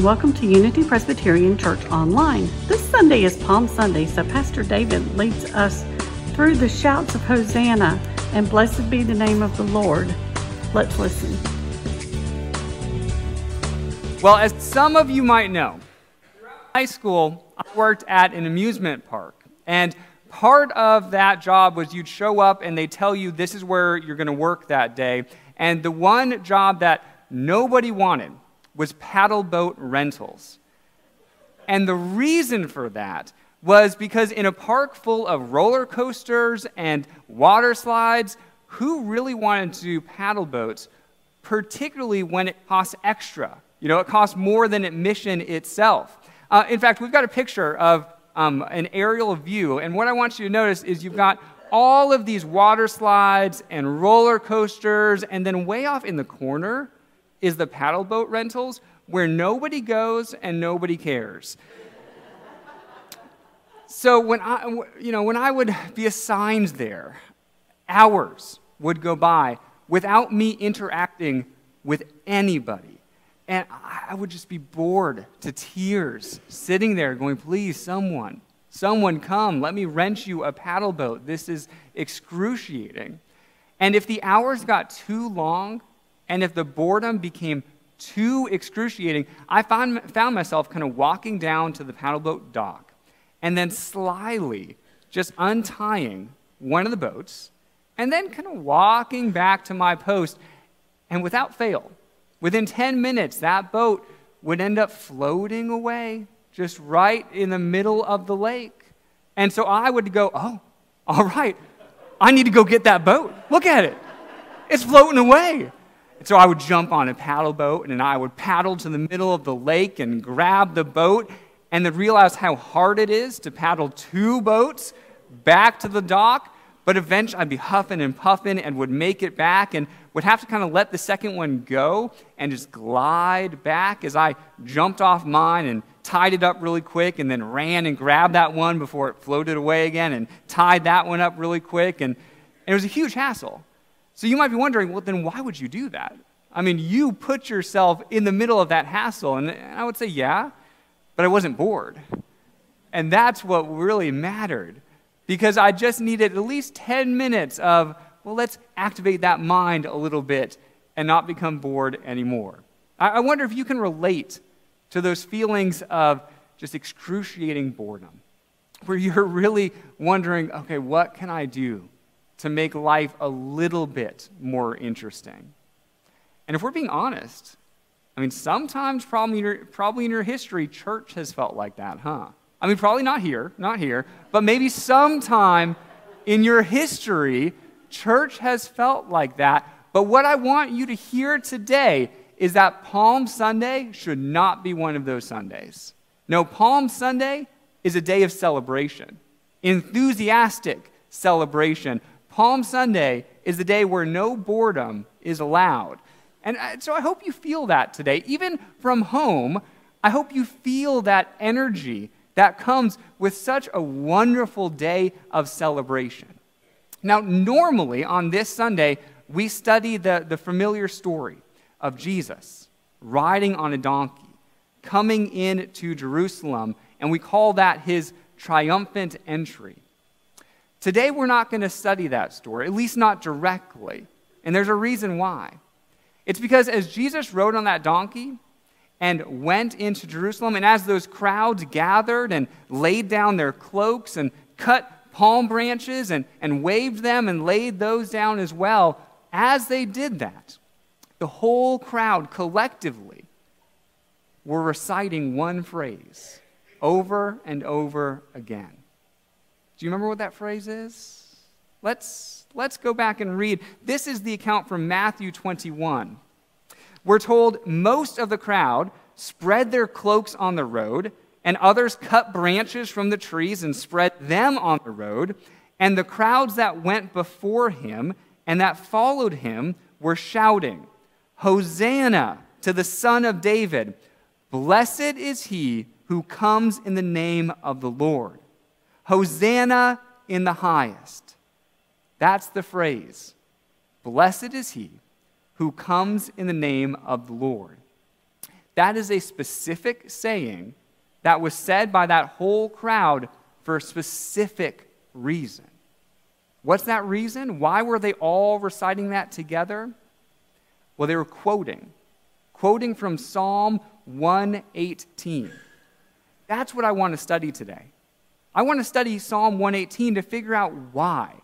and welcome to Unity Presbyterian Church Online. This Sunday is Palm Sunday, so Pastor David leads us through the shouts of Hosanna and blessed be the name of the Lord. Let's listen. Well, as some of you might know, high school, I worked at an amusement park. And part of that job was you'd show up and they'd tell you this is where you're going to work that day. And the one job that nobody wanted was paddle boat rentals. And the reason for that was because in a park full of roller coasters and water slides, who really wanted to do paddle boats, particularly when it costs extra? You know, it costs more than admission itself. Uh, in fact, we've got a picture of um, an aerial view, and what I want you to notice is you've got all of these water slides and roller coasters, and then way off in the corner, is the paddle boat rentals where nobody goes and nobody cares. so when I, you know, when I would be assigned there, hours would go by without me interacting with anybody. And I would just be bored to tears, sitting there going, please, someone, someone come, let me rent you a paddle boat. This is excruciating. And if the hours got too long, and if the boredom became too excruciating, I found, found myself kind of walking down to the paddleboat dock and then slyly just untying one of the boats and then kind of walking back to my post. And without fail, within 10 minutes, that boat would end up floating away just right in the middle of the lake. And so I would go, oh, all right, I need to go get that boat. Look at it. It's floating away. And so I would jump on a paddle boat and I would paddle to the middle of the lake and grab the boat and then realize how hard it is to paddle two boats back to the dock. But eventually I'd be huffing and puffing and would make it back and would have to kind of let the second one go and just glide back as I jumped off mine and tied it up really quick and then ran and grabbed that one before it floated away again and tied that one up really quick. And, and it was a huge hassle. So you might be wondering, well, then why would you do that? I mean, you put yourself in the middle of that hassle. And I would say, yeah, but I wasn't bored. And that's what really mattered because I just needed at least 10 minutes of, well, let's activate that mind a little bit and not become bored anymore. I wonder if you can relate to those feelings of just excruciating boredom, where you're really wondering, okay, what can I do to make life a little bit more interesting. And if we're being honest, I mean, sometimes probably in, your, probably in your history, church has felt like that, huh? I mean, probably not here, not here, but maybe sometime in your history, church has felt like that. But what I want you to hear today is that Palm Sunday should not be one of those Sundays. No, Palm Sunday is a day of celebration, enthusiastic celebration, Palm Sunday is the day where no boredom is allowed. And uh, so I hope you feel that today. Even from home, I hope you feel that energy that comes with such a wonderful day of celebration. Now, normally on this Sunday, we study the, the familiar story of Jesus riding on a donkey, coming into Jerusalem, and we call that his triumphant entry. Today, we're not going to study that story, at least not directly. And there's a reason why. It's because as Jesus rode on that donkey and went into Jerusalem, and as those crowds gathered and laid down their cloaks and cut palm branches and, and waved them and laid those down as well, as they did that, the whole crowd collectively were reciting one phrase over and over again do you remember what that phrase is? Let's, let's go back and read. This is the account from Matthew 21. We're told most of the crowd spread their cloaks on the road, and others cut branches from the trees and spread them on the road. And the crowds that went before him and that followed him were shouting, Hosanna to the Son of David! Blessed is he who comes in the name of the Lord. Hosanna in the highest. That's the phrase. Blessed is he who comes in the name of the Lord. That is a specific saying that was said by that whole crowd for a specific reason. What's that reason? Why were they all reciting that together? Well, they were quoting, quoting from Psalm 118. That's what I want to study today. I want to study Psalm 118 to figure out why.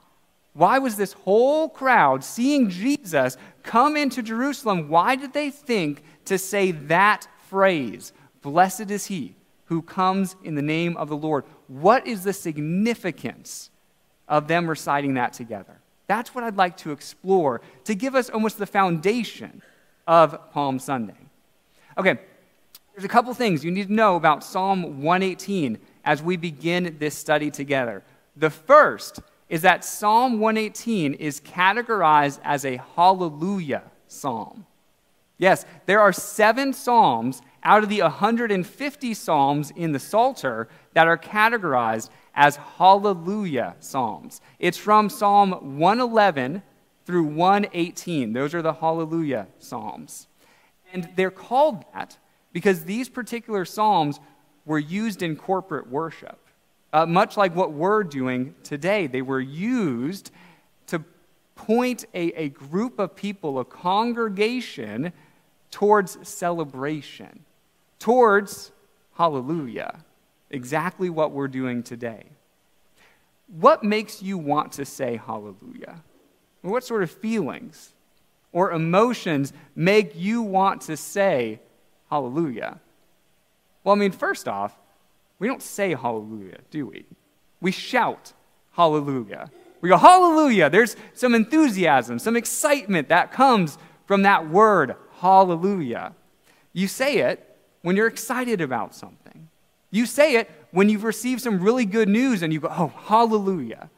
Why was this whole crowd seeing Jesus come into Jerusalem? Why did they think to say that phrase, Blessed is he who comes in the name of the Lord? What is the significance of them reciting that together? That's what I'd like to explore to give us almost the foundation of Palm Sunday. Okay, there's a couple things you need to know about Psalm 118 as we begin this study together. The first is that Psalm 118 is categorized as a hallelujah psalm. Yes, there are seven psalms out of the 150 psalms in the Psalter that are categorized as hallelujah psalms. It's from Psalm 111 through 118. Those are the hallelujah psalms. And they're called that because these particular psalms were used in corporate worship. Uh, much like what we're doing today, they were used to point a, a group of people, a congregation, towards celebration, towards hallelujah, exactly what we're doing today. What makes you want to say hallelujah? What sort of feelings or emotions make you want to say hallelujah? Well, I mean, first off, we don't say hallelujah, do we? We shout hallelujah. We go, hallelujah. There's some enthusiasm, some excitement that comes from that word, hallelujah. You say it when you're excited about something. You say it when you've received some really good news and you go, oh, hallelujah.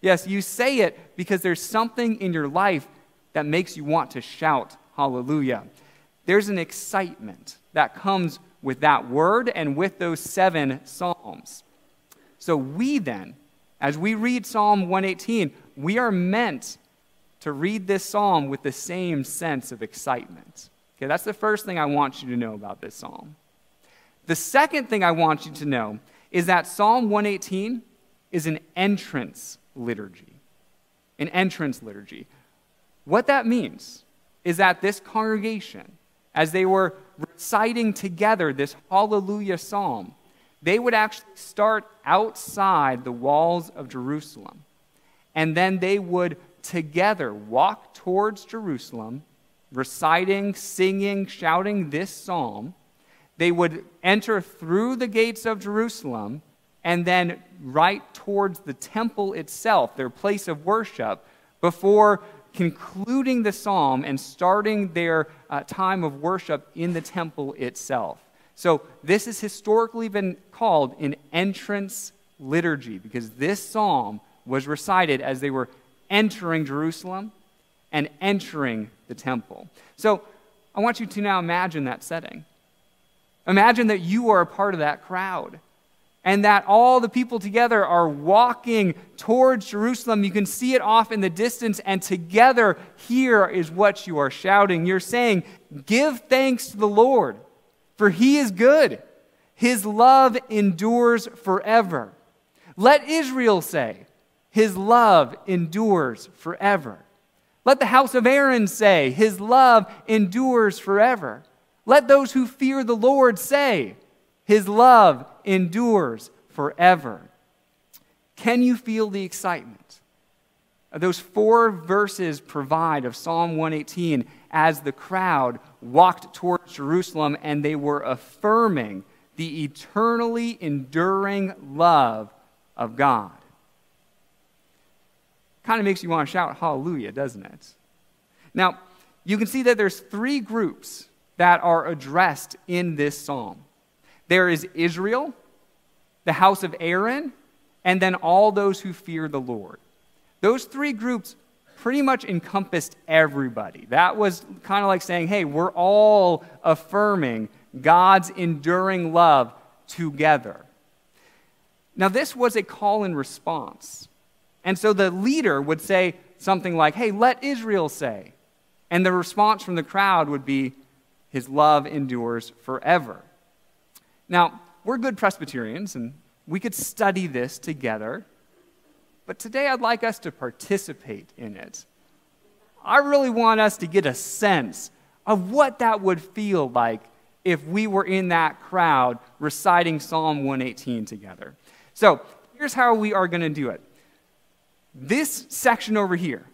Yes, you say it because there's something in your life that makes you want to shout hallelujah. There's an excitement that comes with that word and with those seven Psalms. So we then, as we read Psalm 118, we are meant to read this psalm with the same sense of excitement. Okay, that's the first thing I want you to know about this psalm. The second thing I want you to know is that Psalm 118 is an entrance liturgy. An entrance liturgy. What that means is that this congregation, as they were reciting together this hallelujah psalm, they would actually start outside the walls of Jerusalem. And then they would together walk towards Jerusalem, reciting, singing, shouting this psalm. They would enter through the gates of Jerusalem and then right towards the temple itself, their place of worship, before concluding the psalm and starting their uh, time of worship in the temple itself. So, this has historically been called an entrance liturgy because this psalm was recited as they were entering Jerusalem and entering the temple. So, I want you to now imagine that setting. Imagine that you are a part of that crowd and that all the people together are walking towards Jerusalem. You can see it off in the distance, and together, here is what you are shouting. You're saying, Give thanks to the Lord, for he is good. His love endures forever. Let Israel say, His love endures forever. Let the house of Aaron say, His love endures forever. Let those who fear the Lord say, His love endures forever. Can you feel the excitement? Those four verses provide of Psalm 118 as the crowd walked towards Jerusalem and they were affirming the eternally enduring love of God. Kind of makes you want to shout hallelujah, doesn't it? Now, you can see that there's three groups that are addressed in this psalm. There is Israel, the house of Aaron, and then all those who fear the Lord. Those three groups pretty much encompassed everybody. That was kind of like saying, hey, we're all affirming God's enduring love together. Now, this was a call and response. And so the leader would say something like, hey, let Israel say. And the response from the crowd would be, his love endures forever. Now, we're good Presbyterians, and we could study this together, but today I'd like us to participate in it. I really want us to get a sense of what that would feel like if we were in that crowd reciting Psalm 118 together. So, here's how we are going to do it. This section over here,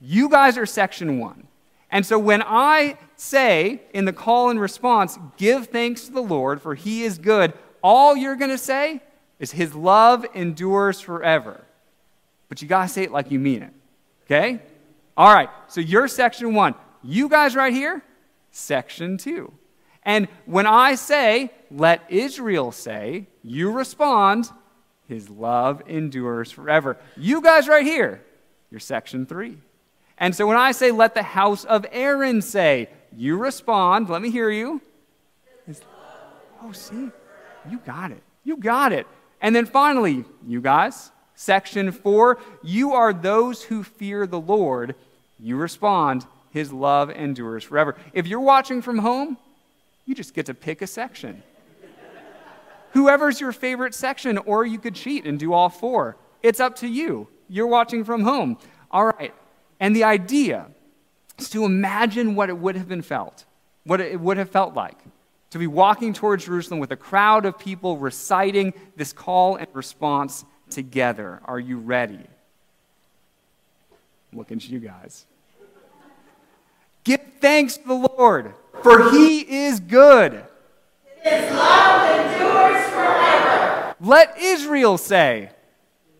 you guys are section one. And so when I say in the call and response, give thanks to the Lord, for he is good, all you're going to say is his love endures forever. But you got to say it like you mean it. Okay? All right, so you're section one. You guys right here, section two. And when I say, let Israel say, you respond, his love endures forever. You guys right here, you're section three. And so when I say, let the house of Aaron say, you respond, let me hear you. oh, see, you got it. You got it. And then finally, you guys, section four, you are those who fear the Lord. You respond, his love endures forever. If you're watching from home, you just get to pick a section. Whoever's your favorite section, or you could cheat and do all four. It's up to you. You're watching from home. All right. And the idea is to imagine what it would have been felt, what it would have felt like to be walking towards Jerusalem with a crowd of people reciting this call and response together. Are you ready? I'm looking at you guys. Give thanks to the Lord, for he is good. His love endures forever. Let Israel say,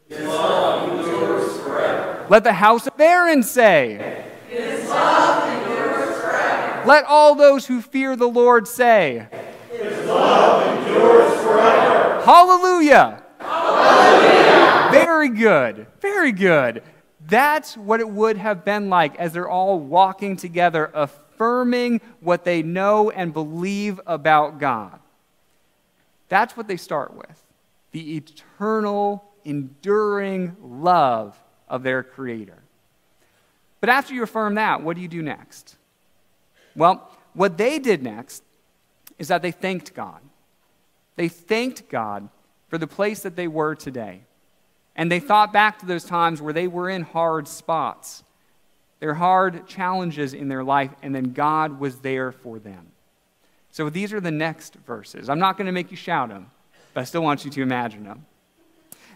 His love endures forever. Let the house of Aaron say, His love endures forever. Let all those who fear the Lord say, His love endures forever. Hallelujah. Hallelujah. Very good. Very good. That's what it would have been like as they're all walking together, affirming what they know and believe about God. That's what they start with the eternal, enduring love of their Creator. But after you affirm that, what do you do next? Well, what they did next is that they thanked God. They thanked God for the place that they were today. And they thought back to those times where they were in hard spots, their hard challenges in their life, and then God was there for them. So these are the next verses. I'm not going to make you shout them, but I still want you to imagine them.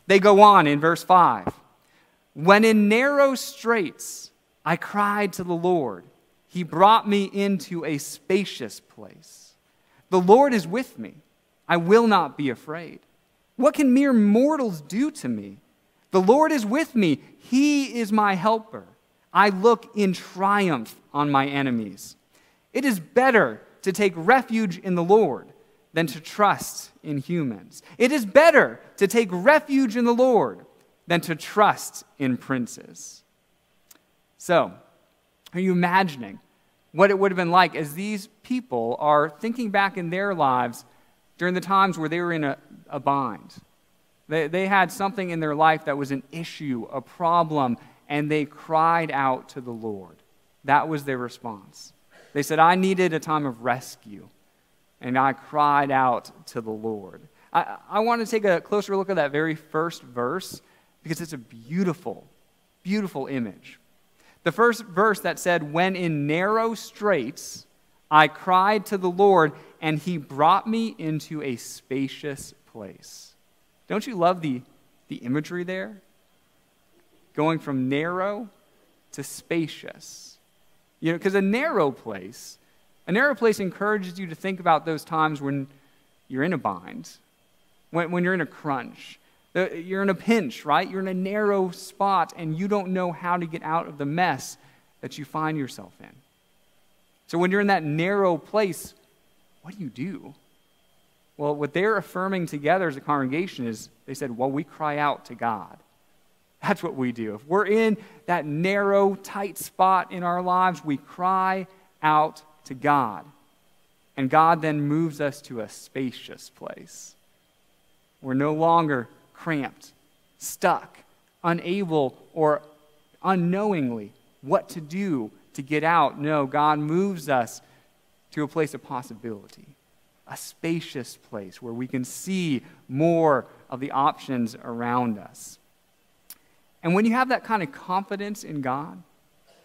They go on in verse 5 When in narrow straits I cried to the Lord, he brought me into a spacious place. The Lord is with me. I will not be afraid. What can mere mortals do to me? The Lord is with me. He is my helper. I look in triumph on my enemies. It is better to take refuge in the Lord than to trust in humans. It is better to take refuge in the Lord than to trust in princes. So, are you imagining what it would have been like as these people are thinking back in their lives during the times where they were in a, a bind? They, they had something in their life that was an issue, a problem, and they cried out to the Lord. That was their response. They said, I needed a time of rescue, and I cried out to the Lord. I, I want to take a closer look at that very first verse because it's a beautiful, beautiful image. The first verse that said, When in narrow straits I cried to the Lord, and he brought me into a spacious place. Don't you love the, the imagery there? Going from narrow to spacious. You know, because a narrow place, a narrow place encourages you to think about those times when you're in a bind, when, when you're in a crunch, Uh, you're in a pinch, right? You're in a narrow spot and you don't know how to get out of the mess that you find yourself in. So when you're in that narrow place, what do you do? Well, what they're affirming together as a congregation is they said, well, we cry out to God. That's what we do. If we're in that narrow, tight spot in our lives, we cry out to God. And God then moves us to a spacious place. We're no longer cramped, stuck, unable, or unknowingly what to do to get out. No, God moves us to a place of possibility, a spacious place where we can see more of the options around us. And when you have that kind of confidence in God,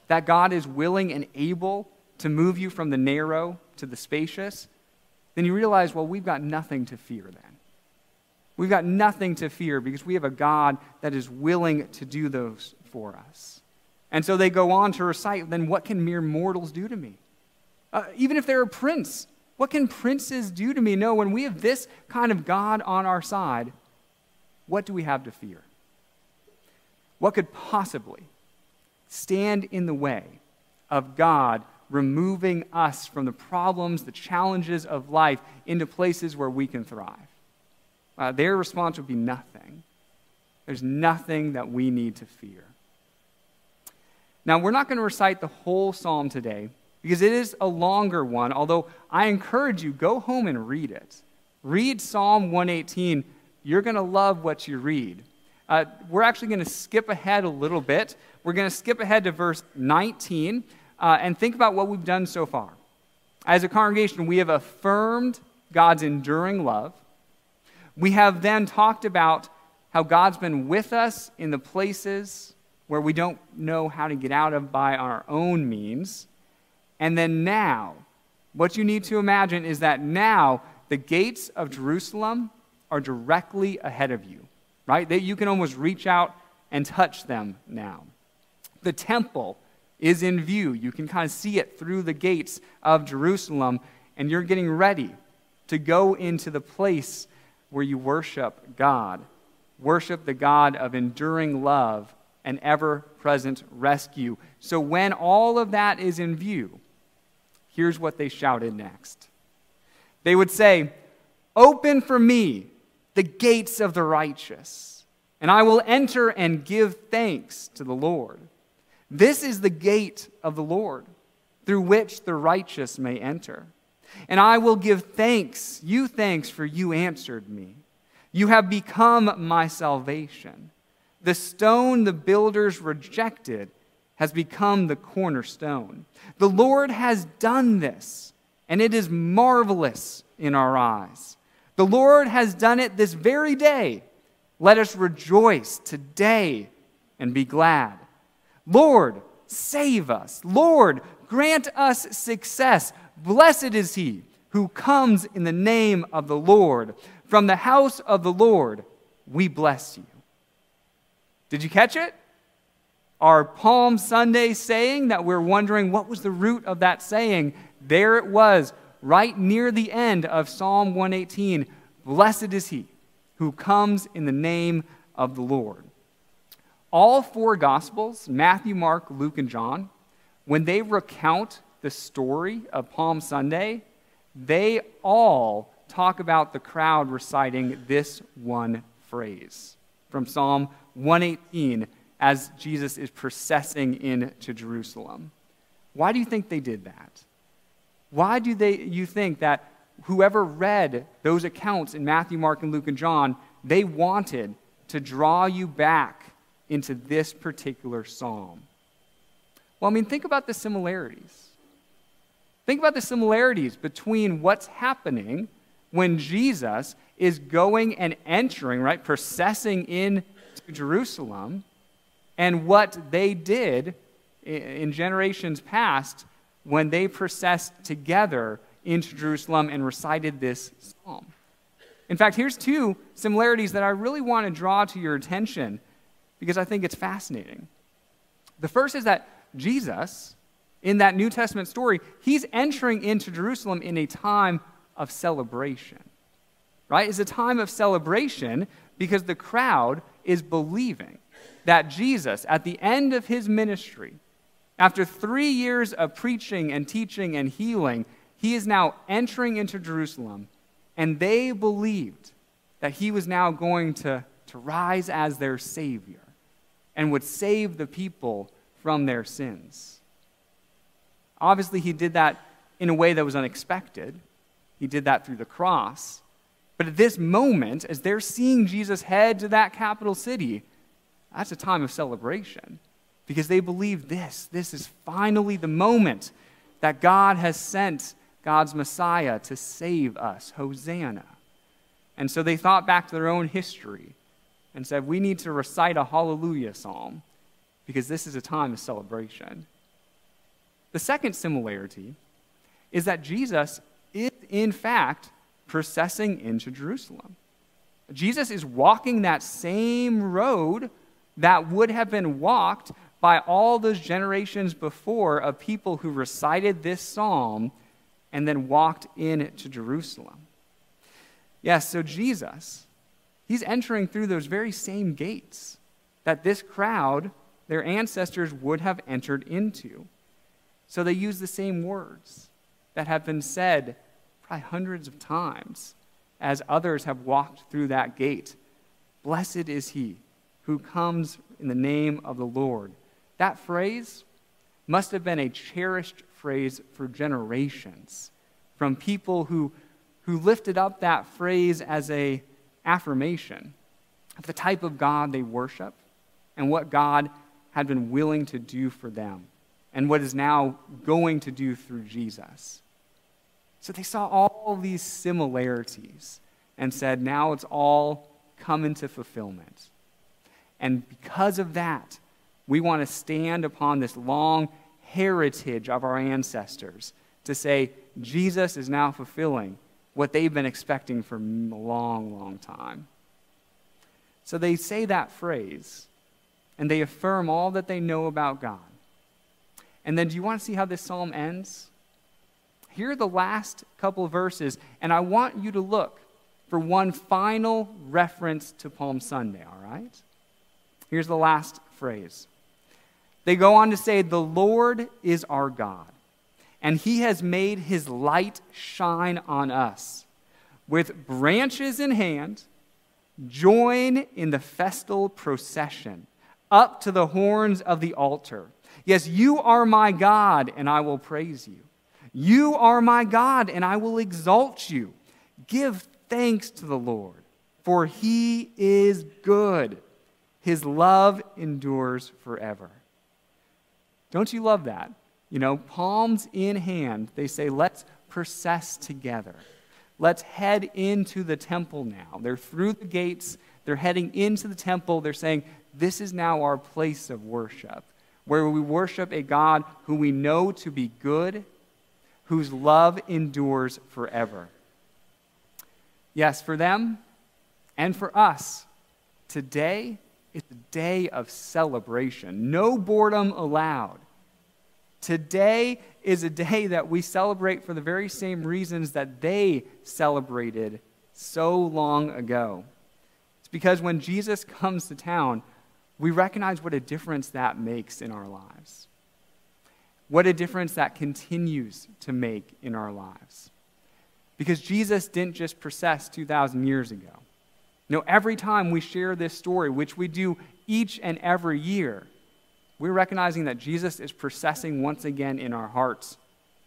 that God is willing and able to move you from the narrow to the spacious, then you realize, well, we've got nothing to fear then. We've got nothing to fear because we have a God that is willing to do those for us. And so they go on to recite, then what can mere mortals do to me? Uh, even if they're a prince, what can princes do to me? No, when we have this kind of God on our side, what do we have to fear? What could possibly stand in the way of God removing us from the problems, the challenges of life into places where we can thrive? Uh, their response would be nothing. There's nothing that we need to fear. Now, we're not going to recite the whole psalm today because it is a longer one, although I encourage you, go home and read it. Read Psalm 118. You're going to love what you read. Uh, we're actually going to skip ahead a little bit. We're going to skip ahead to verse 19 uh, and think about what we've done so far. As a congregation, we have affirmed God's enduring love. We have then talked about how God's been with us in the places where we don't know how to get out of by our own means. And then now, what you need to imagine is that now the gates of Jerusalem are directly ahead of you, right? That you can almost reach out and touch them now. The temple is in view. You can kind of see it through the gates of Jerusalem, and you're getting ready to go into the place where you worship God. Worship the God of enduring love and ever present rescue. So, when all of that is in view, here's what they shouted next. They would say, Open for me the gates of the righteous, and I will enter and give thanks to the Lord. This is the gate of the Lord, through which the righteous may enter. And I will give thanks, you thanks, for you answered me. You have become my salvation. The stone the builders rejected has become the cornerstone. The Lord has done this, and it is marvelous in our eyes. The Lord has done it this very day. Let us rejoice today and be glad. Lord, save us. Lord, grant us success. Blessed is he who comes in the name of the Lord. From the house of the Lord, we bless you. Did you catch it? Our Palm Sunday saying that we're wondering what was the root of that saying, there it was, right near the end of Psalm 118. Blessed is he who comes in the name of the Lord. All four Gospels, Matthew, Mark, Luke, and John, when they recount the story of Palm Sunday, they all talk about the crowd reciting this one phrase from Psalm 118 as Jesus is processing into Jerusalem. Why do you think they did that? Why do they, you think that whoever read those accounts in Matthew, Mark, and Luke, and John, they wanted to draw you back into this particular psalm? Well, I mean, think about the similarities. Think about the similarities between what's happening when Jesus is going and entering, right, processing into Jerusalem, and what they did in generations past when they processed together into Jerusalem and recited this psalm. In fact, here's two similarities that I really want to draw to your attention because I think it's fascinating. The first is that Jesus, in that New Testament story, he's entering into Jerusalem in a time of celebration. Right? It's a time of celebration because the crowd is believing that Jesus, at the end of his ministry, after three years of preaching and teaching and healing, he is now entering into Jerusalem, and they believed that he was now going to, to rise as their Savior and would save the people from their sins. Obviously, he did that in a way that was unexpected. He did that through the cross. But at this moment, as they're seeing Jesus head to that capital city, that's a time of celebration because they believe this. This is finally the moment that God has sent God's Messiah to save us. Hosanna. And so they thought back to their own history and said, We need to recite a hallelujah psalm because this is a time of celebration. The second similarity is that Jesus is, in fact, processing into Jerusalem. Jesus is walking that same road that would have been walked by all those generations before of people who recited this psalm and then walked into Jerusalem. Yes, so Jesus, he's entering through those very same gates that this crowd, their ancestors, would have entered into. So they use the same words that have been said probably hundreds of times as others have walked through that gate. Blessed is he who comes in the name of the Lord. That phrase must have been a cherished phrase for generations from people who, who lifted up that phrase as a affirmation of the type of God they worship and what God had been willing to do for them and what is now going to do through Jesus. So they saw all these similarities and said, now it's all come into fulfillment. And because of that, we want to stand upon this long heritage of our ancestors to say, Jesus is now fulfilling what they've been expecting for a long, long time. So they say that phrase, and they affirm all that they know about God. And then, do you want to see how this psalm ends? Here are the last couple verses, and I want you to look for one final reference to Palm Sunday, all right? Here's the last phrase. They go on to say, The Lord is our God, and he has made his light shine on us. With branches in hand, join in the festal procession up to the horns of the altar. Yes, you are my God, and I will praise you. You are my God, and I will exalt you. Give thanks to the Lord, for he is good. His love endures forever. Don't you love that? You know, palms in hand, they say, let's process together. Let's head into the temple now. They're through the gates, they're heading into the temple. They're saying, this is now our place of worship, where we worship a God who we know to be good, whose love endures forever. Yes, for them and for us, today is a day of celebration. No boredom allowed. Today is a day that we celebrate for the very same reasons that they celebrated so long ago. It's because when Jesus comes to town, we recognize what a difference that makes in our lives. What a difference that continues to make in our lives. Because Jesus didn't just process 2,000 years ago. No, every time we share this story, which we do each and every year, we're recognizing that Jesus is processing once again in our hearts.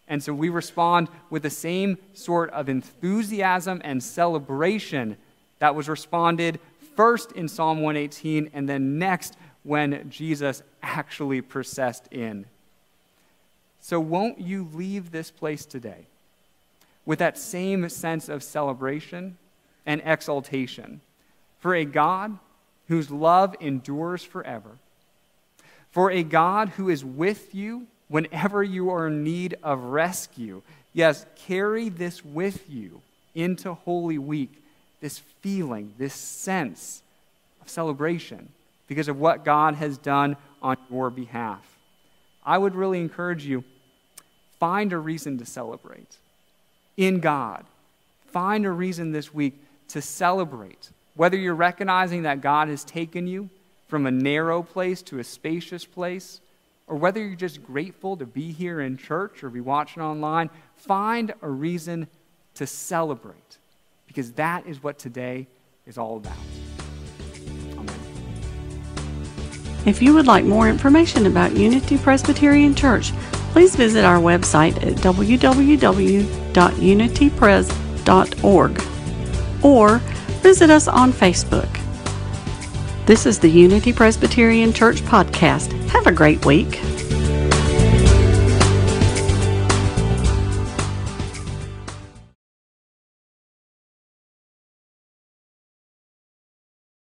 And so we respond with the same sort of enthusiasm and celebration that was responded first in Psalm 118 and then next when Jesus actually processed in. So, won't you leave this place today with that same sense of celebration and exaltation for a God whose love endures forever, for a God who is with you whenever you are in need of rescue. Yes, carry this with you into Holy Week, this feeling, this sense of celebration because of what God has done on your behalf. I would really encourage you find a reason to celebrate in God. Find a reason this week to celebrate. Whether you're recognizing that God has taken you from a narrow place to a spacious place, or whether you're just grateful to be here in church or be watching online, find a reason to celebrate because that is what today is all about. Amen. If you would like more information about Unity Presbyterian Church, please visit our website at www.unitypres.org or visit us on Facebook. This is the Unity Presbyterian Church podcast. Have a great week.